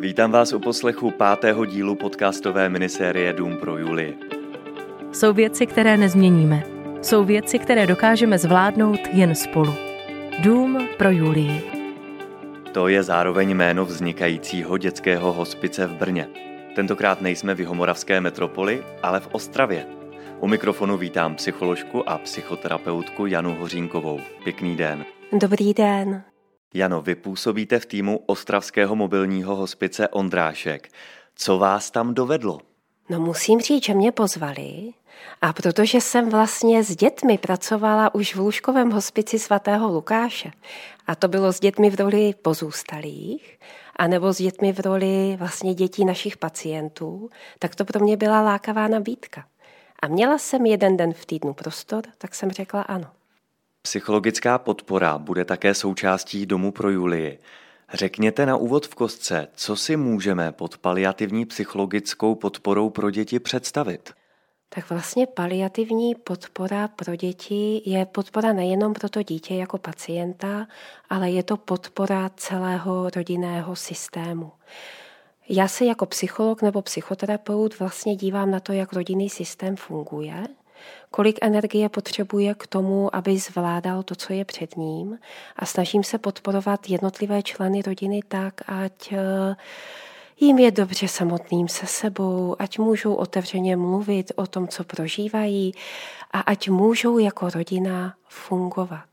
Vítám vás u poslechu pátého dílu podcastové minisérie Dům pro Julii. Jsou věci, které nezměníme. Jsou věci, které dokážeme zvládnout jen spolu. Dům pro Julii. To je zároveň jméno vznikajícího dětského hospice v Brně. Tentokrát nejsme v Jihomoravské metropoli, ale v Ostravě. U mikrofonu vítám psycholožku a psychoterapeutku Janu Hořínkovou. Pěkný den. Dobrý den. Jano, vy působíte v týmu Ostravského mobilního hospice Ondrášek. Co vás tam dovedlo? No musím říct, že mě pozvali a protože jsem vlastně s dětmi pracovala už v lůžkovém hospici svatého Lukáše a to bylo s dětmi v roli pozůstalých, anebo s dětmi v roli vlastně dětí našich pacientů, tak to pro mě byla lákavá nabídka. A měla jsem jeden den v týdnu prostor, tak jsem řekla ano. Psychologická podpora bude také součástí Domu pro Julii. Řekněte na úvod v kostce, co si můžeme pod paliativní psychologickou podporou pro děti představit. Tak vlastně paliativní podpora pro děti je podpora nejenom pro to dítě jako pacienta, ale je to podpora celého rodinného systému. Já se jako psycholog nebo psychoterapeut vlastně dívám na to, jak rodinný systém funguje – kolik energie potřebuje k tomu, aby zvládal to, co je před ním a snažím se podporovat jednotlivé členy rodiny tak, ať eh, jim je dobře samotným se sebou, ať můžou otevřeně mluvit o tom, co prožívají a ať můžou jako rodina fungovat.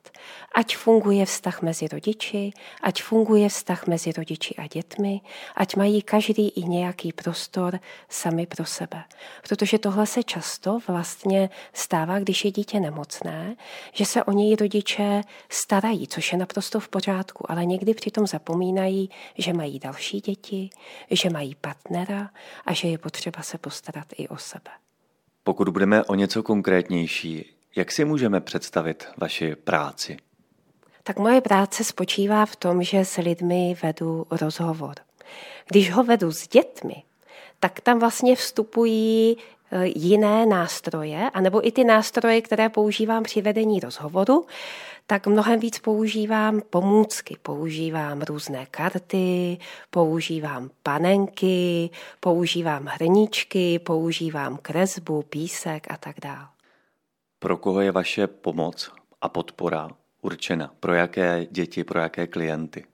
Ať funguje vztah mezi rodiči, ať funguje vztah mezi rodiči a dětmi, ať mají každý i nějaký prostor sami pro sebe. Protože tohle se často vlastně stává, když je dítě nemocné, že se o něj rodiče starají, což je naprosto v pořádku, ale někdy přitom zapomínají, že mají další děti, že mají partnera a že je potřeba se postarat i o sebe. Pokud budeme o něco konkrétnější, jak si můžeme představit vaši práci? Tak moje práce spočívá v tom, že s lidmi vedu rozhovor. Když ho vedu s dětmi, tak tam vlastně vstupují e, jiné nástroje, anebo i ty nástroje, které používám při vedení rozhovoru, tak mnohem víc používám pomůcky. Používám různé karty, používám panenky, používám hrníčky, používám kresbu, písek a tak dále. Pro koho je vaše pomoc a podpora určena? Pro jaké děti, pro jaké klienty?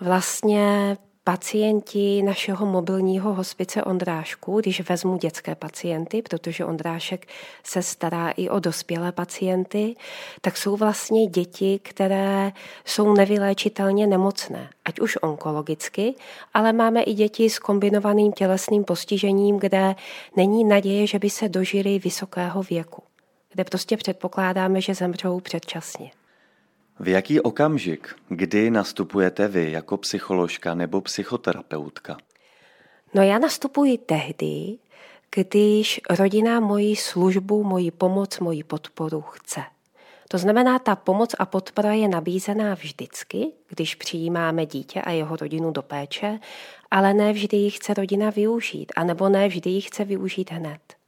Vlastně pacienti našeho mobilního hospice Ondrášku, když vezmu dětské pacienty, protože Ondrášek se stará i o dospělé pacienty, tak jsou vlastně děti, které jsou nevyléčitelně nemocné, ať už onkologicky, ale máme i děti s kombinovaným tělesným postižením, kde není naděje, že by se dožili vysokého věku kde prostě předpokládáme, že zemřou předčasně. V jaký okamžik, kdy nastupujete vy jako psycholožka nebo psychoterapeutka? No já nastupuji tehdy, když rodina moji službu, moji pomoc, moji podporu chce. To znamená, ta pomoc a podpora je nabízená vždycky, když přijímáme dítě a jeho rodinu do péče, ale ne vždy ji chce rodina využít, anebo ne vždy ji chce využít hned.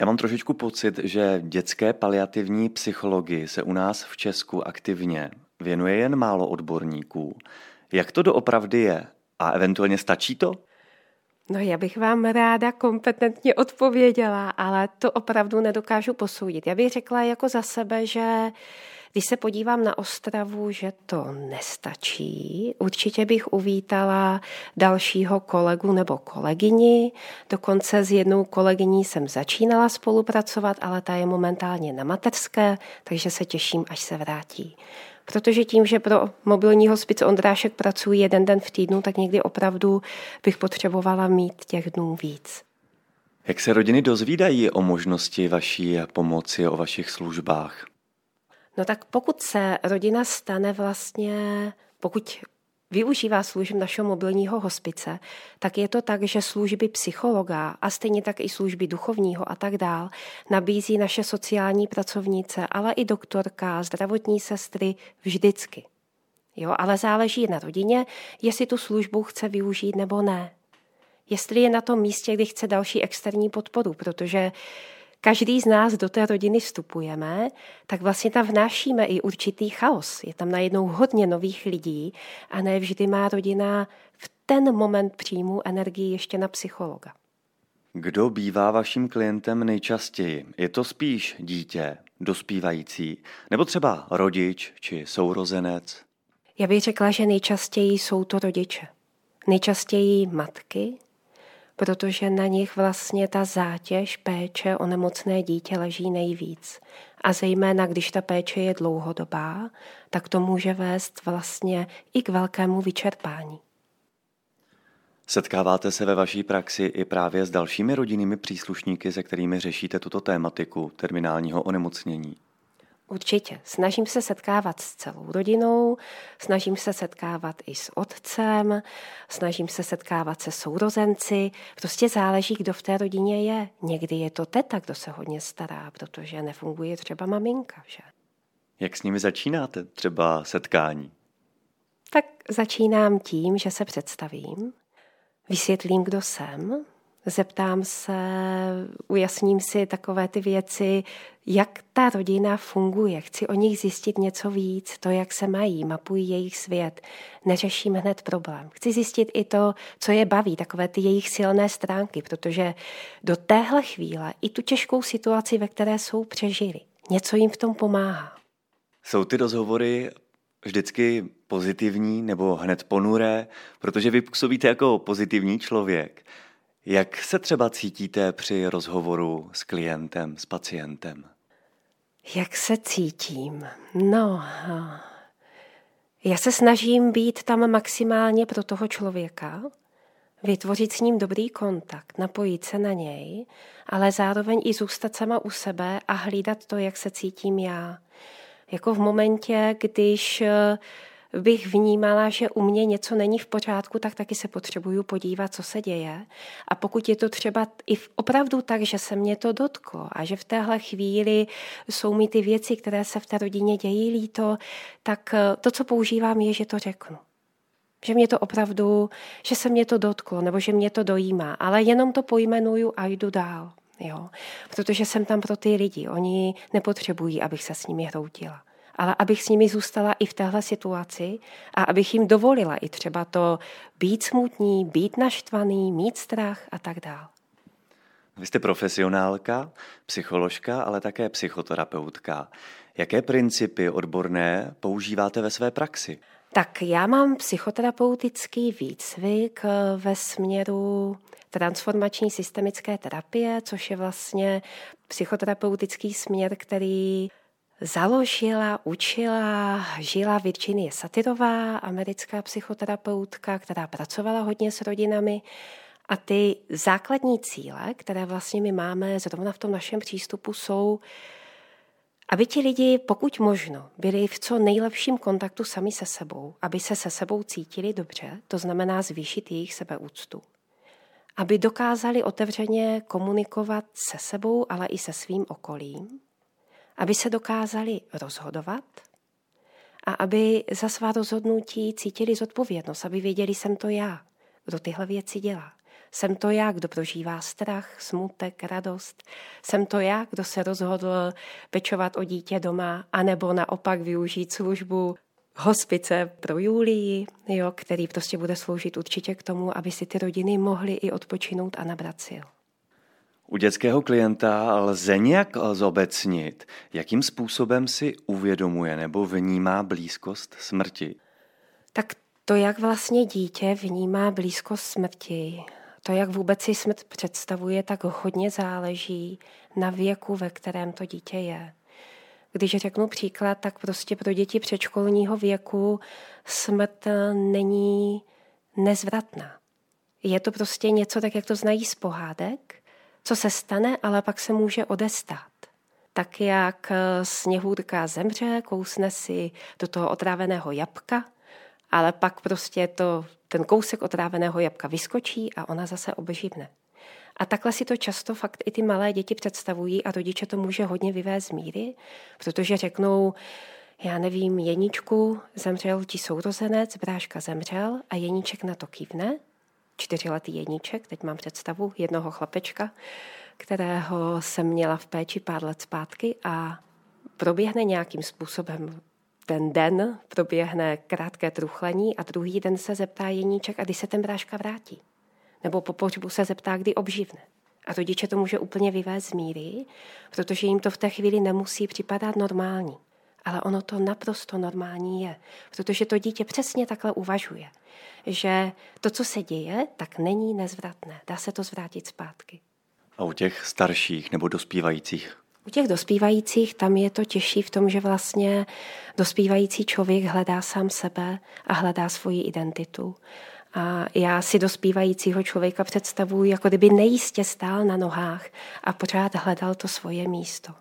Já mám trošičku pocit, že dětské paliativní psychologii se u nás v Česku aktivně věnuje jen málo odborníků. Jak to doopravdy je? A eventuálně stačí to? No já bych vám ráda kompetentně odpověděla, ale to opravdu nedokážu posoudit. Já bych řekla jako za sebe, že když se podívám na Ostravu, že to nestačí, určitě bych uvítala dalšího kolegu nebo kolegyni. Dokonce s jednou kolegyní jsem začínala spolupracovat, ale ta je momentálně na mateřské, takže se těším, až se vrátí. Protože tím, že pro mobilní hospic Ondrášek pracuji jeden den v týdnu, tak někdy opravdu bych potřebovala mít těch dnů víc. Jak se rodiny dozvídají o možnosti vaší pomoci, o vašich službách? No tak pokud se rodina stane vlastně, pokud využívá služeb našeho mobilního hospice, tak je to tak, že služby psychologa a stejně tak i služby duchovního a tak dál nabízí naše sociální pracovnice, ale i doktorka, zdravotní sestry vždycky. Jo, ale záleží na rodině, jestli tu službu chce využít nebo ne. Jestli je na tom místě, kdy chce další externí podporu, protože každý z nás do té rodiny vstupujeme, tak vlastně tam vnášíme i určitý chaos. Je tam najednou hodně nových lidí a ne vždy má rodina v ten moment přijmu energii ještě na psychologa. Kdo bývá vaším klientem nejčastěji? Je to spíš dítě, dospívající, nebo třeba rodič či sourozenec? Já bych řekla, že nejčastěji jsou to rodiče. Nejčastěji matky, protože na nich vlastně ta zátěž péče o nemocné dítě leží nejvíc. A zejména, když ta péče je dlouhodobá, tak to může vést vlastně i k velkému vyčerpání. Setkáváte se ve vaší praxi i právě s dalšími rodinnými příslušníky, se kterými řešíte tuto tématiku terminálního onemocnění? Určitě. Snažím se setkávat s celou rodinou, snažím se setkávat i s otcem, snažím se setkávat se sourozenci. Prostě záleží, kdo v té rodině je. Někdy je to teta, kdo se hodně stará, protože nefunguje třeba maminka. Že? Jak s nimi začínáte třeba setkání? Tak začínám tím, že se představím, vysvětlím, kdo jsem, zeptám se, ujasním si takové ty věci, jak ta rodina funguje. Chci o nich zjistit něco víc, to, jak se mají, mapují jejich svět. Neřeším hned problém. Chci zjistit i to, co je baví, takové ty jejich silné stránky, protože do téhle chvíle i tu těžkou situaci, ve které jsou, přežili. Něco jim v tom pomáhá. Jsou ty rozhovory vždycky pozitivní nebo hned ponuré, protože vy působíte jako pozitivní člověk. Jak se třeba cítíte při rozhovoru s klientem, s pacientem? Jak se cítím? No, já se snažím být tam maximálně pro toho člověka, vytvořit s ním dobrý kontakt, napojit se na něj, ale zároveň i zůstat sama u sebe a hlídat to, jak se cítím já. Jako v momentě, když bych vnímala, že u mě něco není v pořádku, tak taky se potřebuju podívat, co se děje. A pokud je to třeba i opravdu tak, že se mě to dotklo a že v téhle chvíli jsou mi ty věci, které se v té rodině dějí líto, tak eh, to, co používám, je, že to řeknu. Že mě to opravdu, že se mě to dotklo, nebo že mě to dojímá, ale jenom to pojmenuju a jdu dál. Jo? Protože jsem tam pro ty lidi. Oni nepotřebují, abych se s nimi hroutila ale abych s nimi zůstala i v téhle situaci a abych jim dovolila i třeba to být smutný, být naštvaný, mít strach a tak dále. Vy jste profesionálka, psycholožka, ale také psychoterapeutka. Jaké principy odborné používáte ve své praxi? Tak já mám psychoterapeutický výcvik ve směru transformační systemické terapie, což je vlastně psychoterapeutický směr, který založila, učila, žila Virginie Satirová, americká psychoterapeutka, která pracovala hodně s rodinami. A ty základní cíle, které vlastně my máme zrovna v tom našem přístupu, jsou, aby ti lidi, pokud možno, byli v co nejlepším kontaktu sami se sebou, aby se se sebou cítili dobře, to znamená zvýšit jejich sebeúctu. Aby dokázali otevřeně komunikovat se sebou, ale i se svým okolím, aby se dokázali rozhodovat a aby za svá rozhodnutí cítili zodpovědnost, aby věděli, jsem to já, kdo tyhle věci dělá. Jsem to já, kdo prožívá strach, smutek, radost. Jsem to já, kdo se rozhodl pečovat o dítě doma, anebo naopak využít službu hospice pro Julii, jo, který prostě bude sloužit určitě k tomu, aby si ty rodiny mohly i odpočinout a nabrat sil. U dětského klienta lze nějak zobecnit, jakým způsobem si uvědomuje nebo vnímá blízkost smrti? Tak to, jak vlastně dítě vnímá blízkost smrti, to, jak vůbec si smrt představuje, tak hodně záleží na věku, ve kterém to dítě je. Když řeknu příklad, tak prostě pro děti předškolního věku smrt není nezvratná. Je to prostě něco tak, jak to znají z pohádek, co se stane, ale pak se může odestát. Tak jak eh, sněhůrka zemře, kousne si do toho otráveného jabka, ale pak prostě to, ten kousek otráveného jabka vyskočí a ona zase obeživne. A takhle si to často fakt i ty malé děti představují a rodiče to může hodně vyvést z míry, protože řeknou, já nevím, Jeničku zemřel ti sourozenec, bráška zemřel a Jeníček na to kývne čtyřletý jedniček, teď mám představu jednoho chlapečka, kterého jsem měla v péči pár let zpátky a proběhne nějakým způsobem ten den proběhne krátké truchlení a druhý den se zeptá Jeníček, a kdy se ten bráška vrátí. Nebo po pohřbu se zeptá, kdy obživne. A rodiče to může úplně vyvést z míry, protože jim to v té chvíli nemusí připadat normální. Ale ono to naprosto normální je, protože to dítě přesně takhle uvažuje, že to, co se děje, tak není nezvratné. Dá se to zvrátit zpátky. A u těch starších nebo dospívajících? U těch dospívajících tam je to těžší v tom, že vlastně dospívající člověk hledá sám sebe a hledá svoji identitu. A já si dospívajícího člověka představuji, jako kdyby nejistě stál na nohách a pořád hledal to svoje místo.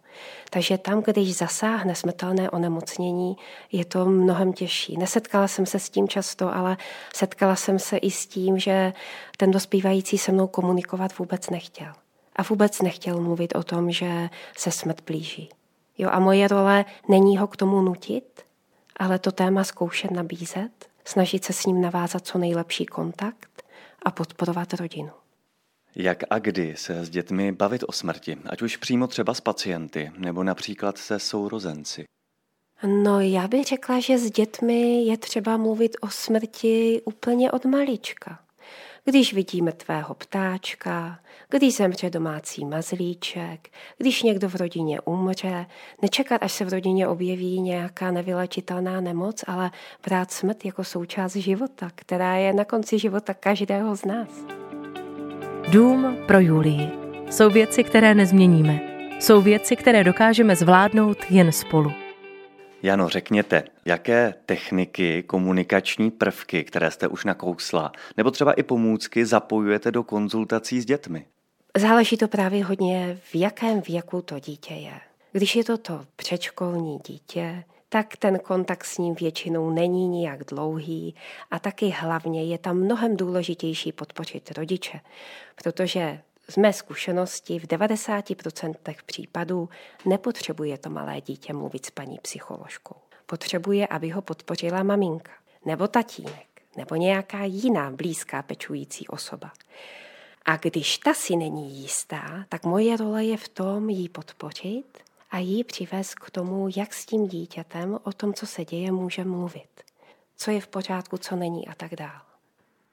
Takže tam, když zasáhne smrtelné onemocnění, je to mnohem těžší. Nesetkala jsem se s tím často, ale setkala jsem se i s tím, že ten dospívající se mnou komunikovat vůbec nechtěl. A vůbec nechtěl mluvit o tom, že se smrt blíží. Jo, a moje role není ho k tomu nutit, ale to téma zkoušet nabízet snažit se s ním navázat co nejlepší kontakt a podporovat rodinu. Jak a kdy se s dětmi bavit o smrti, ať už přímo třeba s pacienty nebo například se sourozenci? No, já bych řekla, že s dětmi je třeba mluvit o smrti úplně od malička když vidí mrtvého ptáčka, když zemře domácí mazlíček, když někdo v rodině umře, nečekat, až se v rodině objeví nějaká nevylečitelná nemoc, ale brát smrt jako součást života, která je na konci života každého z nás. Dům pro Julii. Jsou věci, které nezměníme. Jsou věci, které dokážeme zvládnout jen spolu. Jano, řekněte, jaké techniky, komunikační prvky, které jste už nakousla, nebo třeba i pomůcky zapojujete do konzultací s dětmi? Záleží to právě hodně, v jakém věku to dítě je. Když je to to předškolní dítě, tak ten kontakt s ním většinou není nijak dlouhý a taky hlavně je tam mnohem důležitější podpořit rodiče, protože z mé zkušenosti v 90% případů nepotřebuje to malé dítě mluvit s paní psycholožkou. Potřebuje, aby ho podpořila maminka, nebo tatínek, nebo nějaká jiná blízká pečující osoba. A když ta si není jistá, tak moje role je v tom jí podpořit a jí přivést k tomu, jak s tím dítětem o tom, co se děje, může mluvit. Co je v pořádku, co není a tak dále.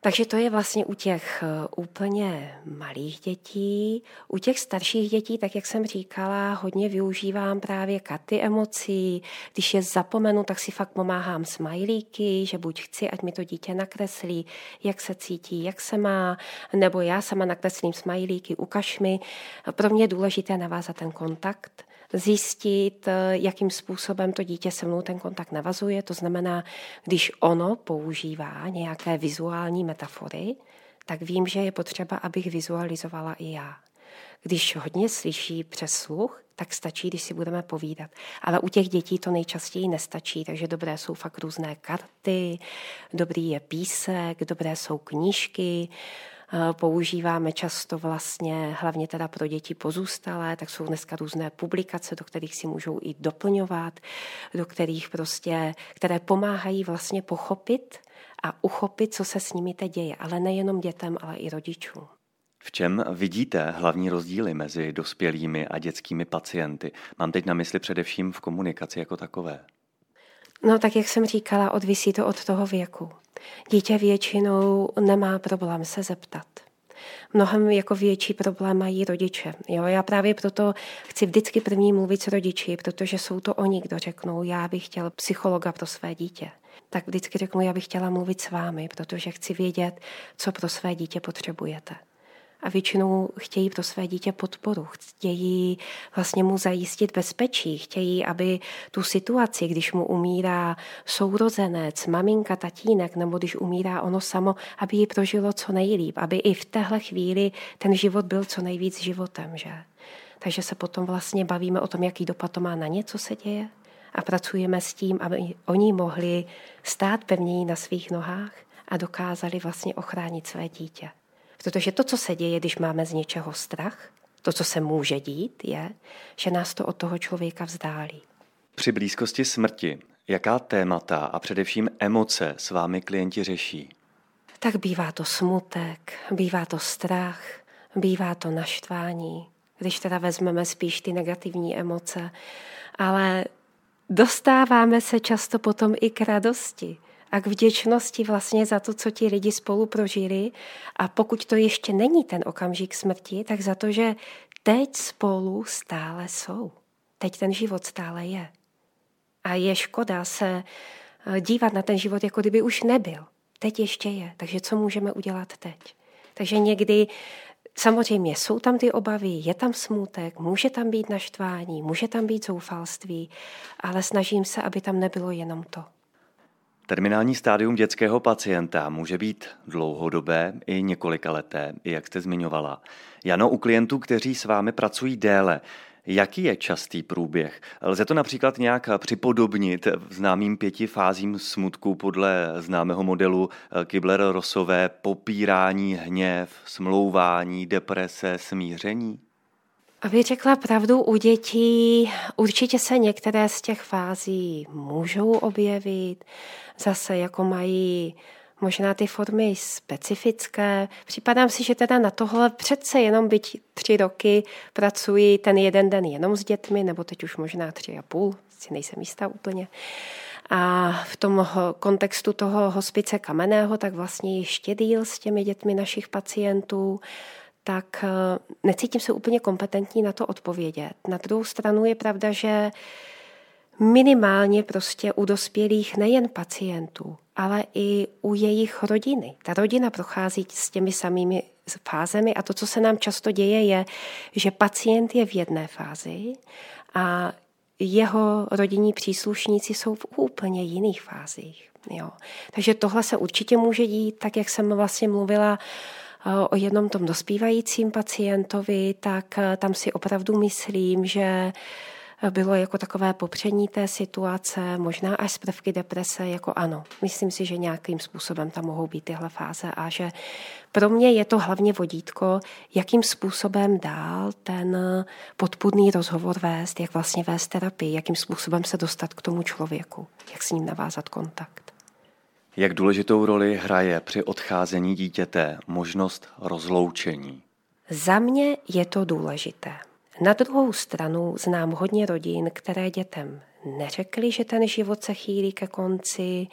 Takže to je vlastně u těch eh, úplně malých dětí. U těch starších dětí, tak jak jsem říkala, hodně využívám právě karty emocí. Když je zapomenu, tak si fakt pomáhám smajlíky, že buď chci, ať mi to dítě nakreslí, jak se cítí, jak se má, nebo já sama nakreslím smajlíky, ukaž mi. Pro mě je důležité navázat ten kontakt zjistit, eh, jakým způsobem to dítě se mnou ten kontakt navazuje. To znamená, když ono používá nějaké vizuální metafory, tak vím, že je potřeba, abych vizualizovala i já. Když hodně slyší přes sluch, tak stačí, když si budeme povídat. Ale u těch dětí to nejčastěji nestačí, takže dobré jsou fakt různé karty, dobrý je písek, dobré jsou knížky, Eh, používáme často vlastně, hlavně teda pro děti pozůstalé, tak jsou dneska různé publikace, do kterých si můžou i doplňovat, do kterých prostě, které pomáhají vlastně pochopit a uchopit, co se s nimi teď děje, ale nejenom dětem, ale i rodičům. V čem vidíte hlavní rozdíly mezi dospělými a dětskými pacienty? Mám teď na mysli především v komunikaci jako takové. No tak jak jsem říkala, odvisí to od toho věku. Dítě většinou nemá problém se zeptat. Mnohem jako větší problém mají rodiče. Jo, já právě proto chci vždycky první mluvit s rodiči, protože jsou to oni, kdo řeknou, já bych chtěl psychologa pro své dítě. Tak vždycky řeknu, já bych chtěla mluvit s vámi, protože chci vědět, co pro své dítě potřebujete a většinou chtějí pro své dítě podporu, chtějí vlastně mu zajistit bezpečí, chtějí, aby tu situaci, když mu umírá sourozenec, maminka, tatínek, nebo když umírá ono samo, aby ji prožilo co nejlíp, aby i v téhle chvíli ten život byl co nejvíc životem, že? Takže se potom vlastně bavíme o tom, jaký dopad to má na ně, co se děje a pracujeme s tím, aby oni mohli stát pevněji na svých nohách a dokázali vlastně ochránit své dítě. Protože to, co se děje, když máme z něčeho strach, to, co se může dít, je, že nás to od toho člověka vzdálí. Při blízkosti smrti, jaká témata a především emoce s vámi klienti řeší? Tak bývá to smutek, bývá to strach, bývá to naštvání, když teda vezmeme spíš ty negativní emoce, ale dostáváme se často potom i k radosti a k vděčnosti vlastně za to, co ti lidi spolu prožili. A pokud to ještě není ten okamžik smrti, tak za to, že teď spolu stále jsou. Teď ten život stále je. A je škoda se eh, dívat na ten život, jako kdyby už nebyl. Teď ještě je. Takže co můžeme udělat teď? Takže někdy Samozřejmě jsou tam ty obavy, je tam smutek, může tam být naštvání, může tam být zoufalství, ale snažím se, aby tam nebylo jenom to. Terminální stádium dětského pacienta může být dlouhodobé i několika leté, jak jste zmiňovala. Jano, u klientů, kteří s vámi pracují déle, Jaký je častý průběh? Lze to například nějak připodobnit známým pěti fázím smutku podle známého modelu Kibler-Rosové popírání, hněv, smlouvání, deprese, smíření? Aby řekla pravdu, u dětí určitě se některé z těch fází můžou objevit, zase jako mají možná ty formy specifické. Připadám si, že teda na tohle přece jenom byť tři roky pracuji ten jeden den jenom s dětmi, nebo teď už možná tři a půl, si nejsem jistá úplně. A v tom kontextu toho hospice kamenného, tak vlastně ještě díl s těmi dětmi našich pacientů, tak eh, necítím se úplně kompetentní na to odpovědět. Na druhou stranu je pravda, že minimálně prostě u dospělých nejen pacientů, ale i u jejich rodiny. Ta rodina prochází s těmi samými fázemi a to, co se nám často děje, je, že pacient je v jedné fázi a jeho rodinní příslušníci jsou v úplně jiných fázích. Jo. Takže tohle se určitě může dít, tak jak jsem vlastně mluvila eh, o jednom tom dospívajícím pacientovi, tak eh, tam si opravdu myslím, že bylo jako takové popření té situace, možná až z prvky deprese, jako ano. Myslím si, že nějakým způsobem tam mohou být tyhle fáze a že pro mě je to hlavně vodítko, jakým způsobem dál ten podpůrný rozhovor vést, jak vlastně vést terapii, jakým způsobem se dostat k tomu člověku, jak s ním navázat kontakt. Jak důležitou roli hraje při odcházení dítěte možnost rozloučení? Za mě je to důležité. Na druhou stranu znám hodně rodin, které dětem neřekli, že ten život se chýlí ke konci,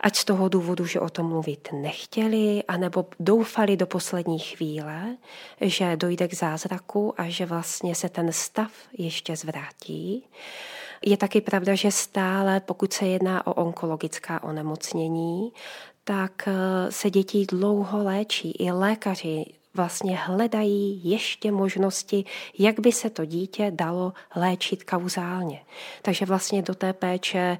ať z toho důvodu, že o tom mluvit nechtěli, anebo doufali do poslední chvíle, že dojde k zázraku a že vlastně se ten stav ještě zvrátí. Je taky pravda, že stále, pokud se jedná o onkologická onemocnění, tak eh, se děti dlouho léčí. I lékaři vlastně hledají ještě možnosti, jak by se to dítě dalo léčit kauzálně. Takže vlastně do té péče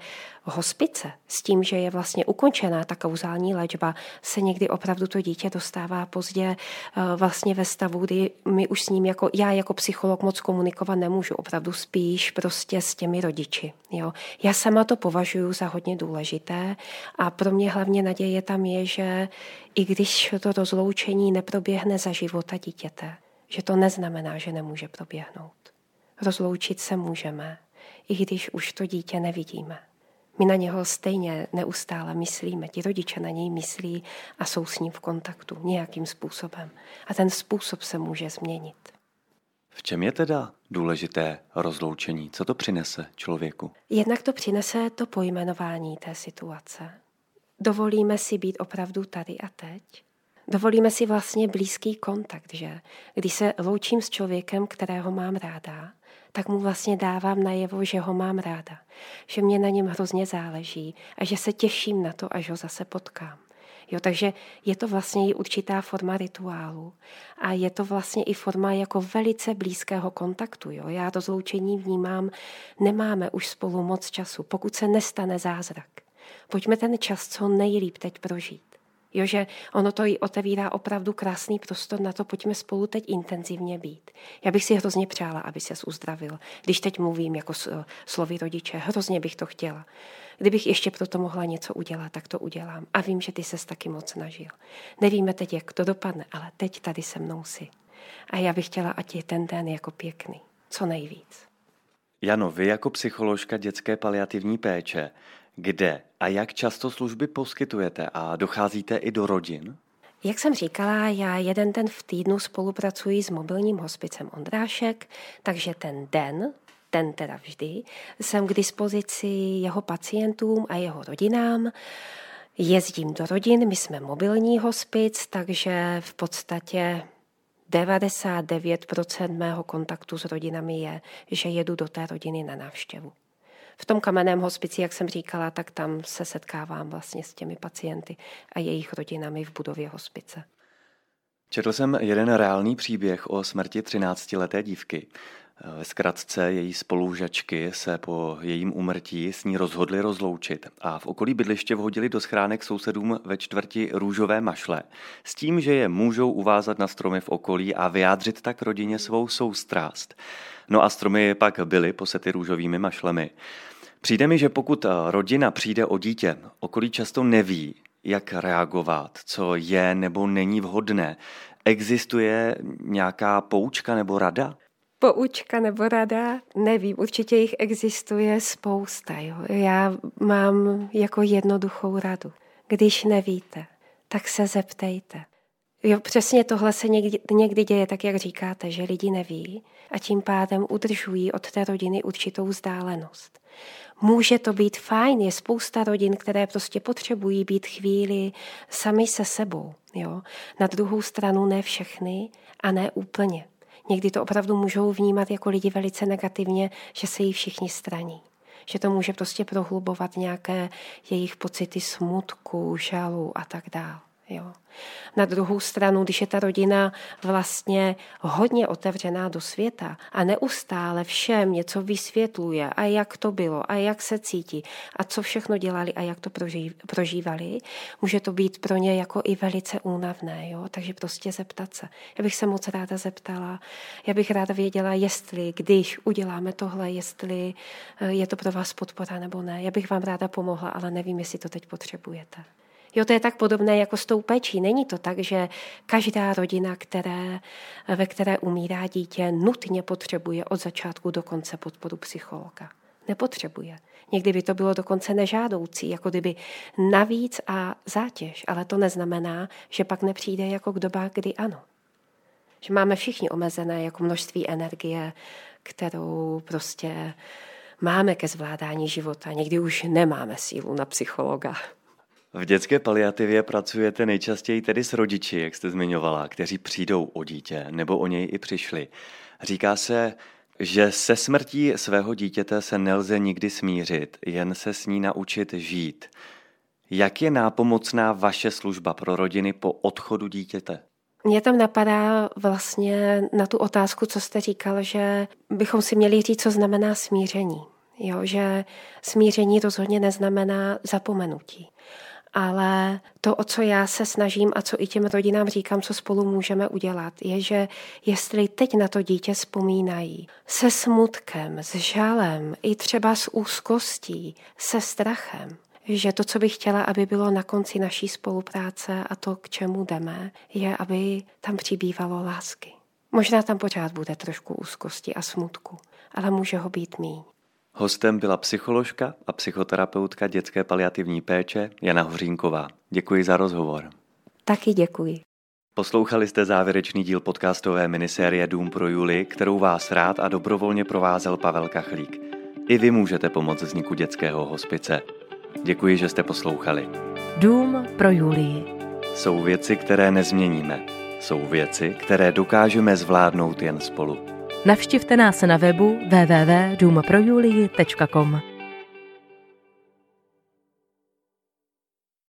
hospice s tím, že je vlastně ukončená ta kauzální léčba, se někdy opravdu to dítě dostává pozdě eh, vlastně ve stavu, kdy my už s ním jako, já jako psycholog moc komunikovat nemůžu, opravdu spíš prostě s těmi rodiči. Jo. Já sama to považuji za hodně důležité a pro mě hlavně naděje tam je, že i když to rozloučení neproběhne za života dítěte, že to neznamená, že nemůže proběhnout. Rozloučit se můžeme, i když už to dítě nevidíme. My na něho stejně neustále myslíme, ti rodiče na něj myslí a jsou s ním v kontaktu nějakým způsobem. A ten způsob se může změnit. V čem je teda důležité rozloučení? Co to přinese člověku? Jednak to přinese to pojmenování té situace. Dovolíme si být opravdu tady a teď. Dovolíme si vlastně blízký kontakt, že když se loučím s člověkem, kterého mám ráda, tak mu vlastně dávám najevo, že ho mám ráda, že mě na něm hrozně záleží a že se těším na to, až ho zase potkám. Jo, takže je to vlastně i určitá forma rituálu a je to vlastně i forma jako velice blízkého kontaktu. Jo. Já rozloučení vnímám, nemáme už spolu moc času, pokud se nestane zázrak. Pojďme ten čas co nejlíp teď prožít. Jo, že ono to i otevírá opravdu krásný prostor na to, pojďme spolu teď intenzivně být. Já bych si hrozně přála, aby ses uzdravil. Když teď mluvím jako slovy rodiče, hrozně bych to chtěla. Kdybych ještě pro to mohla něco udělat, tak to udělám. A vím, že ty ses taky moc snažil. Nevíme teď, jak to dopadne, ale teď tady se mnou si. A já bych chtěla, ať je ten den jako pěkný. Co nejvíc. Jano, vy jako psycholožka dětské paliativní péče, kde a jak často služby poskytujete a docházíte i do rodin? Jak jsem říkala, já jeden den v týdnu spolupracuji s mobilním hospicem Ondrášek, takže ten den ten teda vždy, jsem k dispozici jeho pacientům a jeho rodinám. Jezdím do rodin, my jsme mobilní hospic, takže v podstatě 99% mého kontaktu s rodinami je, že jedu do té rodiny na návštěvu. V tom kamenném hospici, jak jsem říkala, tak tam se setkávám vlastně s těmi pacienty a jejich rodinami v budově hospice. Četl jsem jeden reálný příběh o smrti 13-leté dívky. Ve zkratce její spolužačky se po jejím umrtí s ní rozhodli rozloučit a v okolí bydliště vhodili do schránek sousedům ve čtvrti růžové mašle s tím, že je můžou uvázat na stromy v okolí a vyjádřit tak rodině svou soustrást. No a stromy pak byly posety růžovými mašlemi. Přijde mi, že pokud rodina přijde o dítě, okolí často neví, jak reagovat, co je nebo není vhodné. Existuje nějaká poučka nebo rada? Poučka nebo rada, nevím, určitě jich existuje spousta. Jo. Já mám jako jednoduchou radu. Když nevíte, tak se zeptejte. Jo, přesně tohle se někdy, někdy děje, tak jak říkáte, že lidi neví a tím pádem udržují od té rodiny určitou vzdálenost. Může to být fajn, je spousta rodin, které prostě potřebují být chvíli sami se sebou. Jo? Na druhou stranu ne všechny a ne úplně. Někdy to opravdu můžou vnímat jako lidi velice negativně, že se jí všichni straní. Že to může prostě prohlubovat nějaké jejich pocity smutku, žalu a tak dále. Jo. Na druhou stranu, když je ta rodina vlastně hodně otevřená do světa a neustále všem něco vysvětluje a jak to bylo a jak se cítí a co všechno dělali a jak to prožívali, může to být pro ně jako i velice únavné. Jo? Takže prostě zeptat se. Já bych se moc ráda zeptala, já bych ráda věděla, jestli, když uděláme tohle, jestli eh, je to pro vás podpora nebo ne. Já bych vám ráda pomohla, ale nevím, jestli to teď potřebujete. Jo, to je tak podobné jako s tou péčí. Není to tak, že každá rodina, které, ve které umírá dítě, nutně potřebuje od začátku do konce podporu psychologa. Nepotřebuje. Někdy by to bylo dokonce nežádoucí, jako kdyby navíc a zátěž, ale to neznamená, že pak nepřijde jako k doba, kdy ano. Že máme všichni omezené jako množství energie, kterou prostě máme ke zvládání života. Někdy už nemáme sílu na psychologa. V dětské paliativě pracujete nejčastěji tedy s rodiči, jak jste zmiňovala, kteří přijdou o dítě nebo o něj i přišli. Říká se, že se smrtí svého dítěte se nelze nikdy smířit, jen se s ní naučit žít. Jak je nápomocná vaše služba pro rodiny po odchodu dítěte? Mně tam napadá vlastně na tu otázku, co jste říkal, že bychom si měli říct, co znamená smíření. Jo, že smíření rozhodně neznamená zapomenutí ale to, o co já se snažím a co i těm rodinám říkám, co spolu můžeme udělat, je, že jestli teď na to dítě vzpomínají se smutkem, s žalem, i třeba s úzkostí, se strachem, že to, co bych chtěla, aby bylo na konci naší spolupráce a to, k čemu jdeme, je, aby tam přibývalo lásky. Možná tam pořád bude trošku úzkosti a smutku, ale může ho být míň. Hostem byla psycholožka a psychoterapeutka dětské paliativní péče Jana Hořínková. Děkuji za rozhovor. Taky děkuji. Poslouchali jste závěrečný díl podcastové minisérie Dům pro Juli, kterou vás rád a dobrovolně provázel Pavel Kachlík. I vy můžete pomoct vzniku dětského hospice. Děkuji, že jste poslouchali. Dům pro Julii. Jsou věci, které nezměníme. Jsou věci, které dokážeme zvládnout jen spolu. Navštivte nás na webu www.důmprojulii.com.